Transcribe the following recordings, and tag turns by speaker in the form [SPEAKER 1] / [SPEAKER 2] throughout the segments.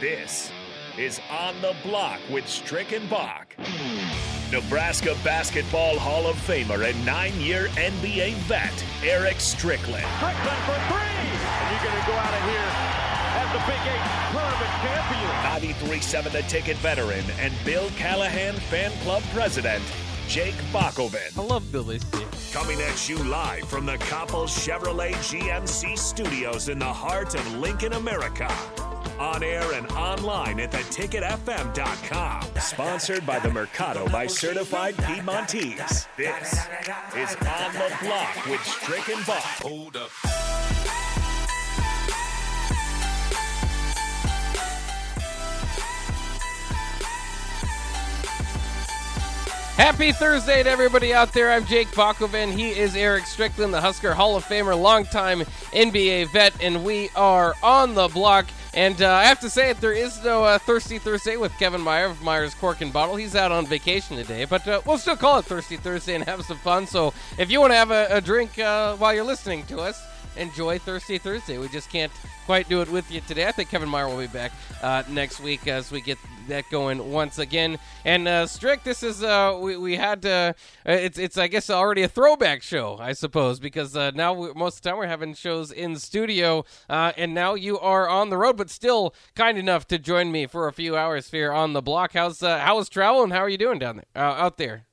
[SPEAKER 1] This is On the Block with Strick and Bach. Nebraska Basketball Hall of Famer and nine year NBA vet, Eric Strickland.
[SPEAKER 2] Strickland for three! And you're going to go out of here as the Big Eight tournament champion.
[SPEAKER 1] 93.7 The Ticket veteran and Bill Callahan fan club president, Jake Bakoven.
[SPEAKER 3] I love Billy C.
[SPEAKER 1] Coming at you live from the Coppel Chevrolet GMC studios in the heart of Lincoln, America. On air and online at theticketfm.com. Sponsored by the Mercado by Certified Piedmontese. This is On the Block with Strick and Bach.
[SPEAKER 4] Hold up.
[SPEAKER 3] Happy Thursday to everybody out there. I'm Jake Bakoven. He is Eric Strickland, the Husker Hall of Famer, longtime NBA vet, and we are on the block. And uh, I have to say there is no uh, Thirsty Thursday with Kevin Meyer of Meyer's Cork and Bottle. He's out on vacation today, but uh, we'll still call it Thirsty Thursday and have some fun. So if you want to have a, a drink uh, while you're listening to us, enjoy Thursday Thursday. We just can't quite do it with you today. I think Kevin Meyer will be back uh, next week as we get that going once again. And uh, Strick, this is uh, we, we had uh, it's it's I guess already a throwback show, I suppose, because uh, now we, most of the time we're having shows in studio, uh, and now you are on the road, but still kind enough to join me for a few hours here on the block. How's uh, how was travel and how are you doing down there uh, out there?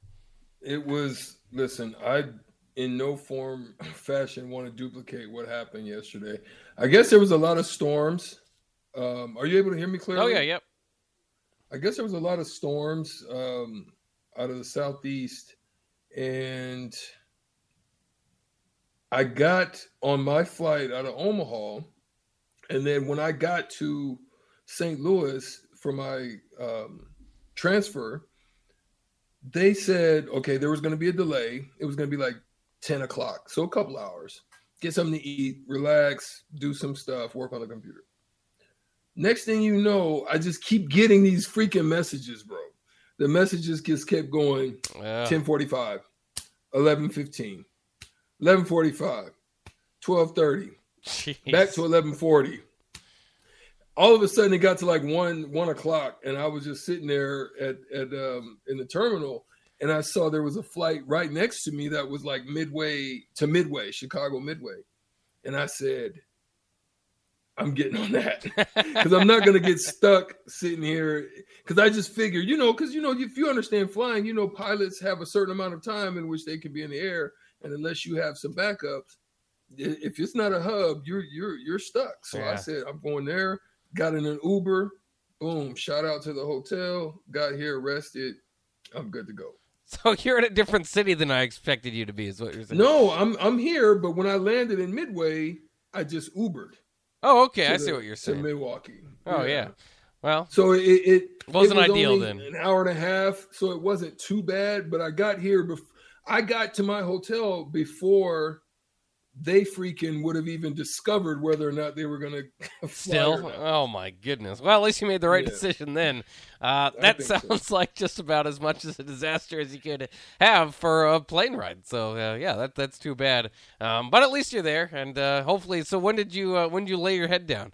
[SPEAKER 5] It was listen, I in no form fashion want to duplicate what happened yesterday. I guess there was a lot of storms. Um, are you able to hear me clearly?
[SPEAKER 3] Oh yeah, yep.
[SPEAKER 5] I guess there was a lot of storms um, out of the southeast, and I got on my flight out of Omaha, and then when I got to St. Louis for my um, transfer, they said, okay, there was going to be a delay. It was going to be like 10 o'clock, so a couple hours. Get something to eat, relax, do some stuff, work on the computer. Next thing you know, I just keep getting these freaking messages, bro. The messages just kept going
[SPEAKER 3] Yeah.
[SPEAKER 5] 1045, 1115, 1145, 1230, back to 1140. All of a sudden it got to like one one o'clock, and I was just sitting there at, at um in the terminal, and I saw there was a flight right next to me that was like midway to midway, Chicago midway. And I said, I'm getting on that because I'm not gonna get stuck sitting here. Because I just figure, you know, because you know, if you understand flying, you know, pilots have a certain amount of time in which they can be in the air, and unless you have some backups, if it's not a hub, you're you're you're stuck. So I said, I'm going there. Got in an Uber. Boom! Shout out to the hotel. Got here, rested. I'm good to go.
[SPEAKER 3] So you're in a different city than I expected you to be, is what you're saying?
[SPEAKER 5] No, I'm I'm here, but when I landed in Midway, I just Ubered.
[SPEAKER 3] Oh, okay, I see what you're saying.
[SPEAKER 5] Milwaukee.
[SPEAKER 3] Oh yeah. Well,
[SPEAKER 5] So it it
[SPEAKER 3] Wasn't
[SPEAKER 5] it was
[SPEAKER 3] ideal then.
[SPEAKER 5] An hour and a half, so it wasn't too bad. But I got here before I got to my hotel before they freaking would have even discovered whether or not they were going to
[SPEAKER 3] Still, oh my goodness. Well, at least you made the right
[SPEAKER 5] Yeah.
[SPEAKER 3] decision then. Uh, that
[SPEAKER 5] think so.
[SPEAKER 3] sounds like just about as much as a disaster as you could have for a plane ride. So uh, yeah, that that's too bad. Um, but at least you're there, and uh, hopefully. So when did you uh, when did you lay your head down?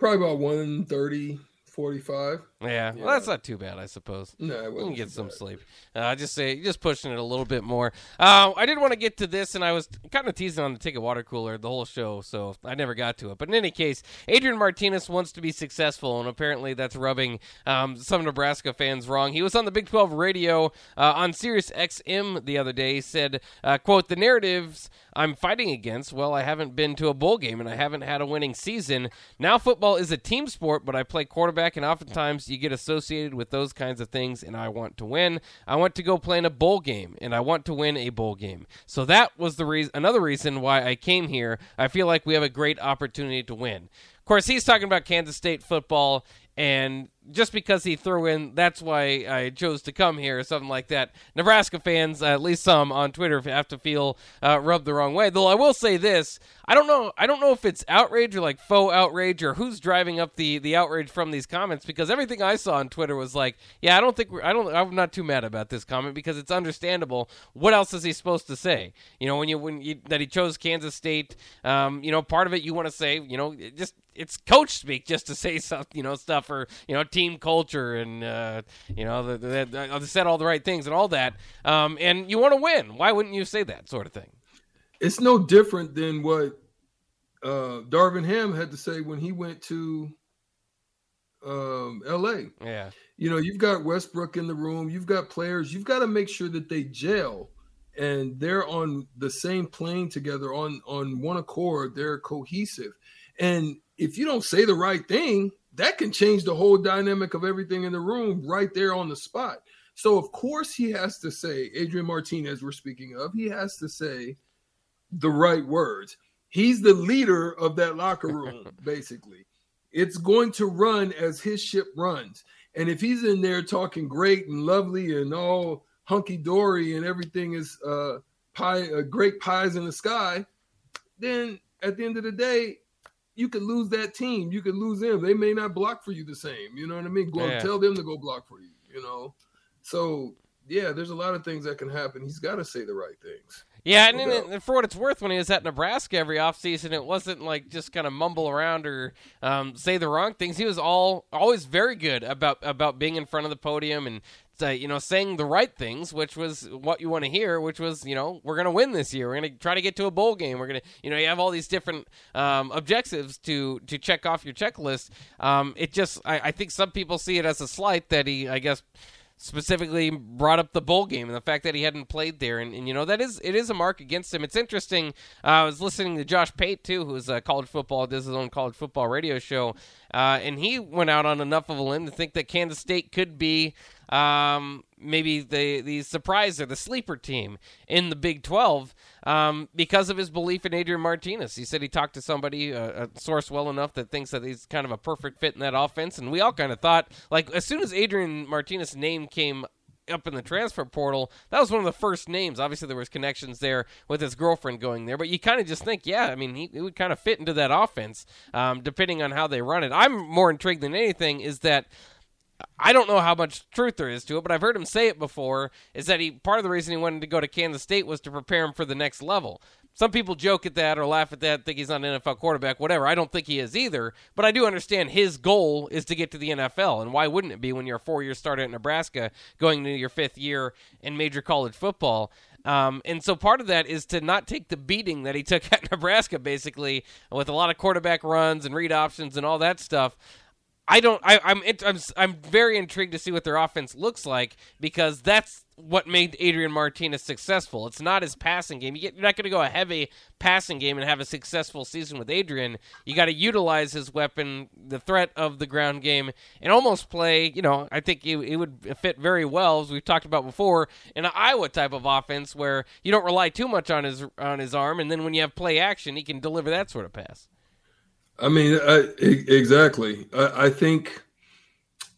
[SPEAKER 5] Probably about 130, 45.
[SPEAKER 3] Yeah, well, that's not too bad, I suppose.
[SPEAKER 5] No, it wasn't
[SPEAKER 3] can get some
[SPEAKER 5] bad.
[SPEAKER 3] sleep. Uh, just say, just pushing it a little bit more. Uh, I did want to get to this, and I was kind of teasing on the ticket water cooler the whole show, so I never got to it. But in any case, Adrian Martinez wants to be successful, and apparently that's rubbing um, some Nebraska fans wrong. He was on the Big 12 radio uh, on Sirius XM the other day. He said, uh, "quote The narratives I'm fighting against. Well, I haven't been to a bowl game, and I haven't had a winning season. Now football is a team sport, but I play quarterback, and oftentimes you get associated with those kinds of things, and I want to win. I want to go play in a bowl game, and I want to win a bowl game. So that was the reason, another reason why I came here. I feel like we have a great opportunity to win. Of course, he's talking about Kansas State football, and just because he threw in, that's why I chose to come here, or something like that. Nebraska fans, at least some on Twitter, have to feel uh, rubbed the wrong way. Though I will say this: I don't know, I don't know if it's outrage or like faux outrage, or who's driving up the the outrage from these comments. Because everything I saw on Twitter was like, yeah, I don't think I don't, I'm not too mad about this comment because it's understandable. What else is he supposed to say? You know, when you when you, that he chose Kansas State, um, you know, part of it you want to say, you know, just it's coach speak just to say some you know stuff for you know team culture and uh, you know the, the, the, the, said all the right things and all that. Um, and you want to win. Why wouldn't you say that sort of thing?
[SPEAKER 5] It's no different than what uh, Darvin Ham had to say when he went to um, L.A.
[SPEAKER 3] Yeah,
[SPEAKER 5] you know you've got Westbrook in the room, you've got players, you've got to make sure that they gel. And they're on the same plane together on on one accord. They're cohesive, and if you don't say the right thing, that can change the whole dynamic of everything in the room right there on the spot. So of course he has to say Adrian Martinez we're speaking of, he has to say the right words. He's the leader of that locker room basically. It's going to run as his ship runs. And if he's in there talking great and lovely and all hunky dory and everything is uh pie uh, great pies in the sky, then at the end of the day, you could lose that team. You could lose them. They may not block for you the same. You know what I mean? Go yeah. tell them to go block for you. You know, so yeah, there's a lot of things that can happen. He's got to say the right things.
[SPEAKER 3] Yeah, and, and, for what it's worth, when he was at Nebraska every offseason, it wasn't like just kind of mumble around or um, say the wrong things. He was all always very good about about being in front of the podium and uh, you know, saying the right things, which was what you want to hear, which was, you know, we're going to win this year. We're going to try to get to a bowl game. We're going to, you know, you have all these different um, objectives to to check off your checklist. Um, it just, I, I think some people see it as a slight that he, I guess specifically brought up the bowl game and the fact that he hadn't played there and, and you know that is it is a mark against him it's interesting uh, i was listening to josh pate too who's a college football does his own college football radio show uh, and he went out on enough of a limb to think that kansas state could be um, maybe the the surprise or the sleeper team in the Big 12 um, because of his belief in Adrian Martinez. He said he talked to somebody, a, a, source well enough that thinks that he's kind of a perfect fit in that offense, and we all kind of thought like as soon as Adrian Martinez's name came up in the transfer portal, that was one of the first names. Obviously, there was connections there with his girlfriend going there, but you kind of just think, yeah, I mean, he, he would kind of fit into that offense, um, depending on how they run it. I'm more intrigued than anything is that I don't know how much truth there is to it, but I've heard him say it before. Is that he part of the reason he wanted to go to Kansas State was to prepare him for the next level. Some people joke at that or laugh at that, think he's not an NFL quarterback, whatever. I don't think he is either, but I do understand his goal is to get to the NFL, and why wouldn't it be when you're a four-year starter at Nebraska, going into your fifth year in major college football? Um, and so part of that is to not take the beating that he took at Nebraska, basically, with a lot of quarterback runs and read options and all that stuff. I don't. I, I'm. I'm. I'm very intrigued to see what their offense looks like because that's what made Adrian Martinez successful. It's not his passing game. You are not going to go a heavy passing game and have a successful season with Adrian. You got to utilize his weapon, the threat of the ground game, and almost play. You know, I think it, it would fit very well, as we've talked about before, in an Iowa type of offense where you don't rely too much on his on his arm, and then when you have play action, he can deliver that sort of pass.
[SPEAKER 5] I mean, I, exactly. I, I, think,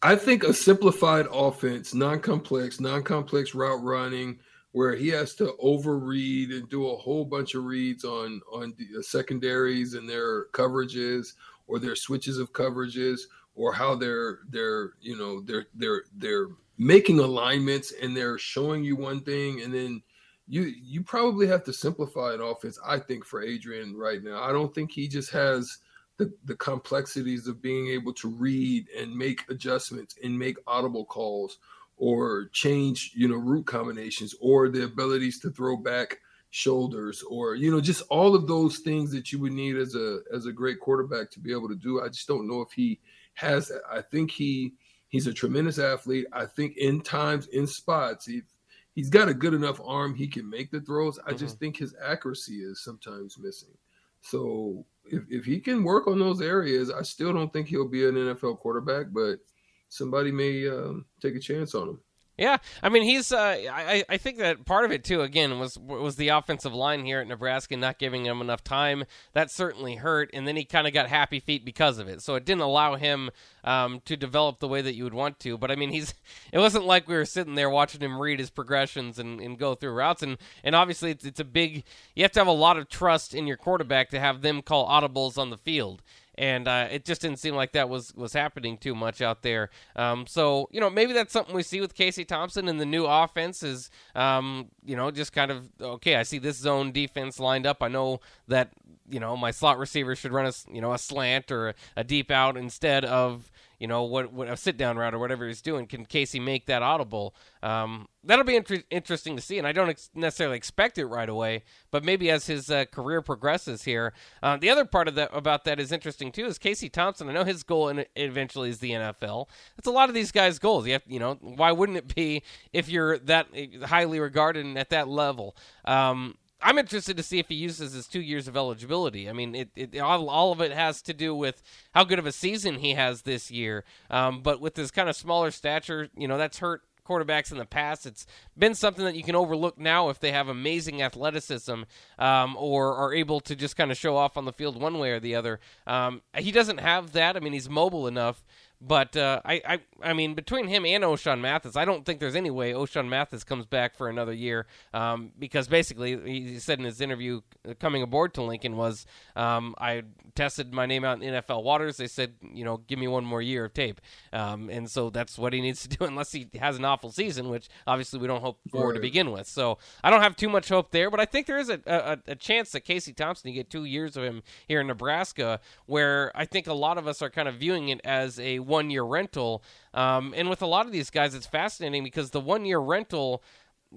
[SPEAKER 5] I think a simplified offense, non-complex, non-complex route running, where he has to overread and do a whole bunch of reads on on the secondaries and their coverages or their switches of coverages or how they're they're you know they're they're they're making alignments and they're showing you one thing and then you you probably have to simplify an offense i think for adrian right now i don't think he just has the, the complexities of being able to read and make adjustments and make audible calls or change you know route combinations or the abilities to throw back shoulders or you know just all of those things that you would need as a as a great quarterback to be able to do. I just don't know if he has that i think he he's a tremendous athlete. I think in times in spots he he's got a good enough arm he can make the throws. I mm-hmm. just think his accuracy is sometimes missing. So if, if he can work on those areas, I still don't think he'll be an NFL quarterback, but somebody may um, take a chance on him.
[SPEAKER 3] Yeah, I mean he's. Uh, I I think that part of it too. Again, was was the offensive line here at Nebraska not giving him enough time. That certainly hurt, and then he kind of got happy feet because of it. So it didn't allow him um, to develop the way that you would want to. But I mean, he's. It wasn't like we were sitting there watching him read his progressions and, and go through routes. And and obviously it's, it's a big. You have to have a lot of trust in your quarterback to have them call audibles on the field and uh, it just didn't seem like that was was happening too much out there. Um, so you know maybe that's something we see with Casey Thompson and the new offense is um, you know just kind of okay. I see this zone defense lined up. I know that you know my slot receiver should run a you know a slant or a, a deep out instead of you know what, what a sit down route or whatever he's doing. Can Casey make that audible? Um, that'll be inter- interesting to see, and I don't ex- necessarily expect it right away, but maybe as his uh, career progresses here. Uh, the other part of that about that is interesting too. Is Casey Thompson? I know his goal in, eventually is the NFL. That's a lot of these guys' goals. You have, you know, why wouldn't it be if you're that highly regarded and at that level? Um, I'm interested to see if he uses his two years of eligibility. I mean, it, it all, all of it has to do with how good of a season he has this year. Um, but with his kind of smaller stature, you know, that's hurt quarterbacks in the past. It's been something that you can overlook now if they have amazing athleticism um, or are able to just kind of show off on the field one way or the other. Um, he doesn't have that. I mean, he's mobile enough but uh, I, I, I mean, between him and Ochaun Mathis, I don't think there's any way Ochaun Mathis comes back for another year um, because basically he said in his interview uh, coming aboard to Lincoln was um, I tested my name out in NFL waters. They said, you know, give me one more year of tape, um, and so that's what he needs to do unless he has an awful season, which obviously we don't hope for right. to begin with. So I don't have too much hope there, but I think there is a, a, a chance that Casey Thompson you get two years of him here in Nebraska, where I think a lot of us are kind of viewing it as a one year rental. Um, and with a lot of these guys, it's fascinating because the one year rental,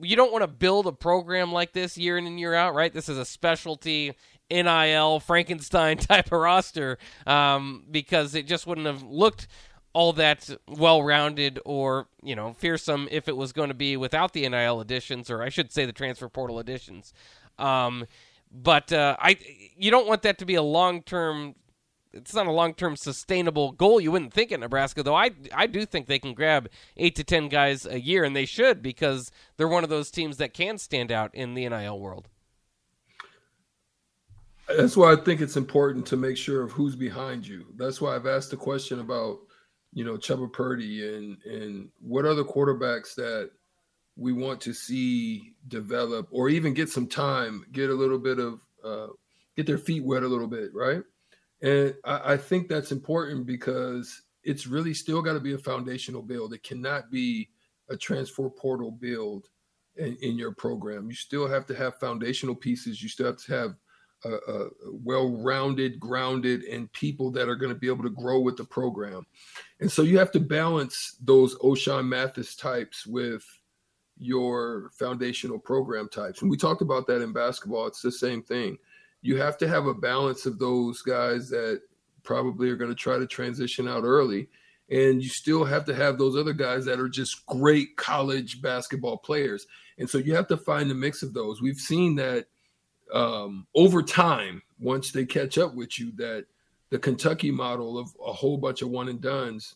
[SPEAKER 3] you don't want to build a program like this year in and year out, right? This is a specialty NIL Frankenstein type of roster um, because it just wouldn't have looked all that well rounded or you know fearsome if it was going to be without the NIL additions or I should say the transfer portal additions. Um, but uh, I you don't want that to be a long term it's not a long term sustainable goal. You wouldn't think at Nebraska, though. I I do think they can grab eight to ten guys a year, and they should because they're one of those teams that can stand out in the NIL world.
[SPEAKER 5] That's why I think it's important to make sure of who's behind you. That's why I've asked the question about, you know, Chubba Purdy and and what other quarterbacks that we want to see develop or even get some time, get a little bit of uh, get their feet wet a little bit, right? And I, I think that's important because it's really still got to be a foundational build. It cannot be a transfer portal build in, in, your program. You still have to have foundational pieces. You still have to have a, a well-rounded, grounded, and people that are going to be able to grow with the program. And so you have to balance those Ochaun Mathis types with your foundational program types. And we talked about that in basketball. It's the same thing you have to have a balance of those guys that probably are going to try to transition out early. And you still have to have those other guys that are just great college basketball players. And so you have to find a mix of those. We've seen that um, over time, once they catch up with you, that the Kentucky model of a whole bunch of one and dones,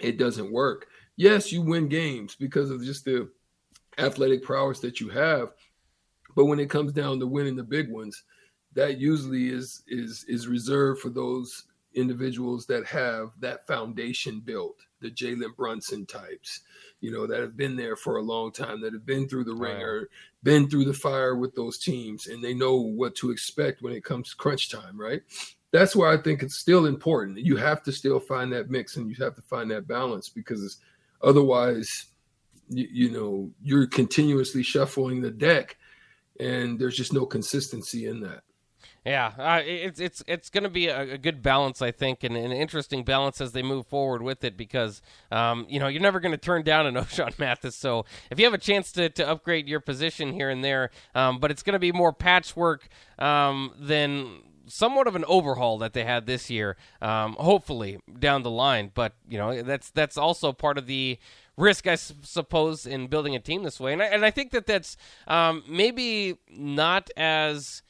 [SPEAKER 5] it doesn't work. Yes, you win games because of just the athletic prowess that you have. But when it comes down to winning the big ones, that usually is is is reserved for those individuals that have that foundation built, the Jalen Brunson types, you know, that have been there for a long time, that have been through the right. ringer, been through the fire with those teams, and they know what to expect when it comes to crunch time, right? That's why I think it's still important. You have to still find that mix and you have to find that balance because otherwise, you, you know, you're continuously shuffling the deck and there's just no consistency in that.
[SPEAKER 3] Yeah, uh, it's it's it's going to be a, a, good balance, I think, and an interesting balance as they move forward with it because um, you know you're never going to turn down an Ochaun Mathis. So if you have a chance to, to upgrade your position here and there, um, but it's going to be more patchwork um, than somewhat of an overhaul that they had this year. Um, hopefully down the line, but you know that's that's also part of the risk, I suppose, in building a team this way, and I, and I think that that's um, maybe not as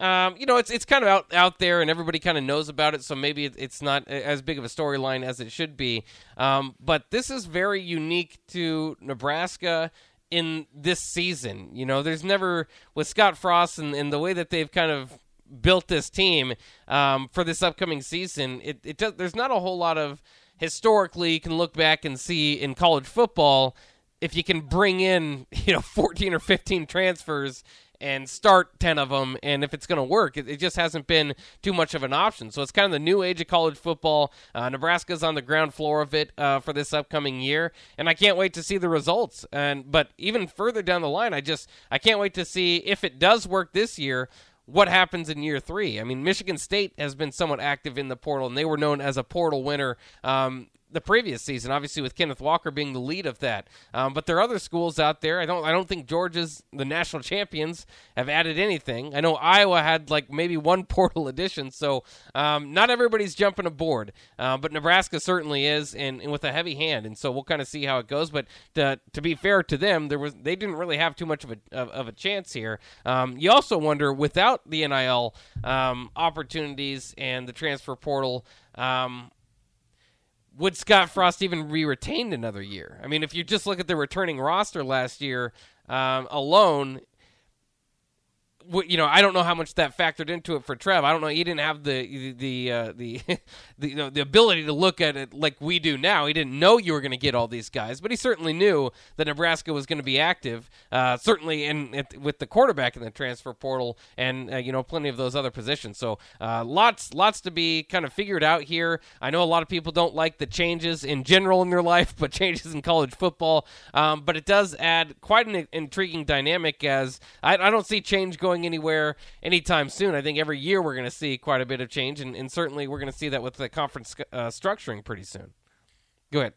[SPEAKER 3] um, you know, it's it's kind of out out there, and everybody kind of knows about it. So maybe it's not as big of a storyline as it should be. Um, but this is very unique to Nebraska in this season. You know, there's never with Scott Frost and, and the way that they've kind of built this team um, for this upcoming season. It, it does, there's not a whole lot of historically you can look back and see in college football if you can bring in you know 14 or 15 transfers and start 10 of them and if it's going to work it, it, just hasn't been too much of an option. So it's kind of the new age of college football. Uh, nebraska's on the ground floor of it uh, for this upcoming year and i can't wait to see the results. And but even further down the line i just i can't wait to see if it does work this year what happens in year three. I mean, Michigan State has been somewhat active in the portal, and they were known as a portal winner um, the previous season, obviously with Kenneth Walker being the lead of that. Um, but there are other schools out there. I don't I don't think Georgia's the national champions have added anything. I know Iowa had like maybe one portal addition, so um, not everybody's jumping aboard. Uh, but Nebraska certainly is, and, and, with a heavy hand. And so we'll kind of see how it goes. But to, to be fair to them, there was they didn't really have too much of a of, of a chance here. Um, you also wonder without the NIL um, opportunities and the transfer portal. Um, would Scott Frost even be retained another year? I mean, if you just look at the returning roster last year um, alone, you know, I don't know how much that factored into it for Trev. I don't know. He didn't have the the uh, the the, you know, the ability to look at it like we do now. He didn't know you were going to get all these guys, but he certainly knew that Nebraska was going to be active. Uh, certainly, in with the quarterback in the transfer portal, and uh, you know, plenty of those other positions. So uh, lots lots to be kind of figured out here. I know a lot of people don't like the changes in general in their life, but changes in college football. Um, but it does add quite an intriguing dynamic as I, I don't see change going going anywhere anytime soon. I think every year we're going to see quite a bit of change, and, and certainly we're going to see that with the conference uh, structuring pretty soon. Go ahead.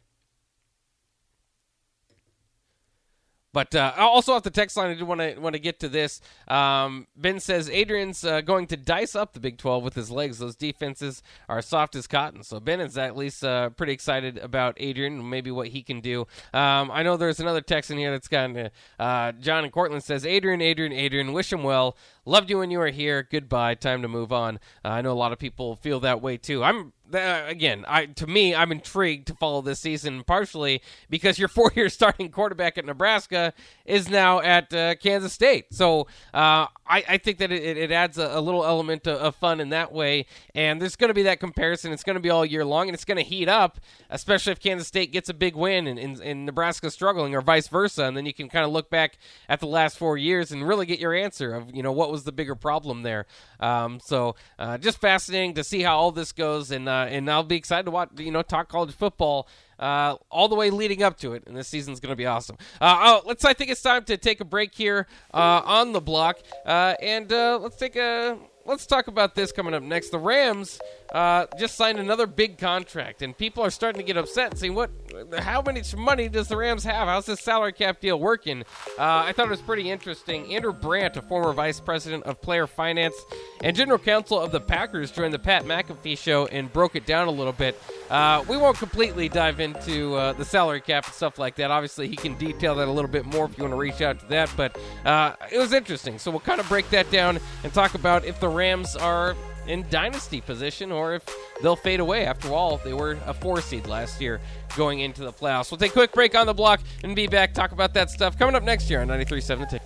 [SPEAKER 3] But uh, also off the text line, I did want to want to get to this. Um, ben says Adrian's uh, going to dice up the Big 12 with his legs. Those defenses are soft as cotton. So Ben is at least uh, pretty excited about Adrian, and maybe what he can do. Um, I know there's another text in here that's gotten uh, John and Cortland says Adrian, Adrian, Adrian, wish him well. Loved you when you were here. Goodbye. Time to move on. Uh, I know a lot of people feel that way too. I'm uh, again, I to me, I'm intrigued to follow this season partially because your four-year starting quarterback at Nebraska is now at uh, Kansas State. So uh, I, I, think that it, it adds a, a, little element of, of, fun in that way. And there's going to be that comparison. It's going to be all year long, and it's going to heat up, especially if Kansas State gets a big win and, and, and Nebraska struggling, or vice versa. And then you can kind of look back at the last four years and really get your answer of you know what was the bigger problem there. Um, so uh, just fascinating to see how all this goes, and uh, and I'll be excited to watch you know talk college football uh, all the way leading up to it, and this season's going to be awesome. Uh, oh, let's. I think it's time to take a break here uh, on the block, uh, and uh, let's take a. Let's talk about this coming up next. The Rams uh, just signed another big contract, and people are starting to get upset and saying, "What? How much money does the Rams have? How's this salary cap deal working?" Uh, I thought it was pretty interesting. Andrew Brandt, a former vice president of player finance and general counsel of the Packers, joined the Pat McAfee show and broke it down a little bit. Uh, we won't completely dive into uh, the salary cap and stuff like that. Obviously, he can detail that a little bit more if you want to reach out to that. But uh, it was interesting, so we'll kind of break that down and talk about if the Rams are in dynasty position or if they'll fade away. After all, they were a four seed last year going into the playoffs. We'll take a quick break on the block and be back talk about that stuff coming up next year on 93.7 The Ticket.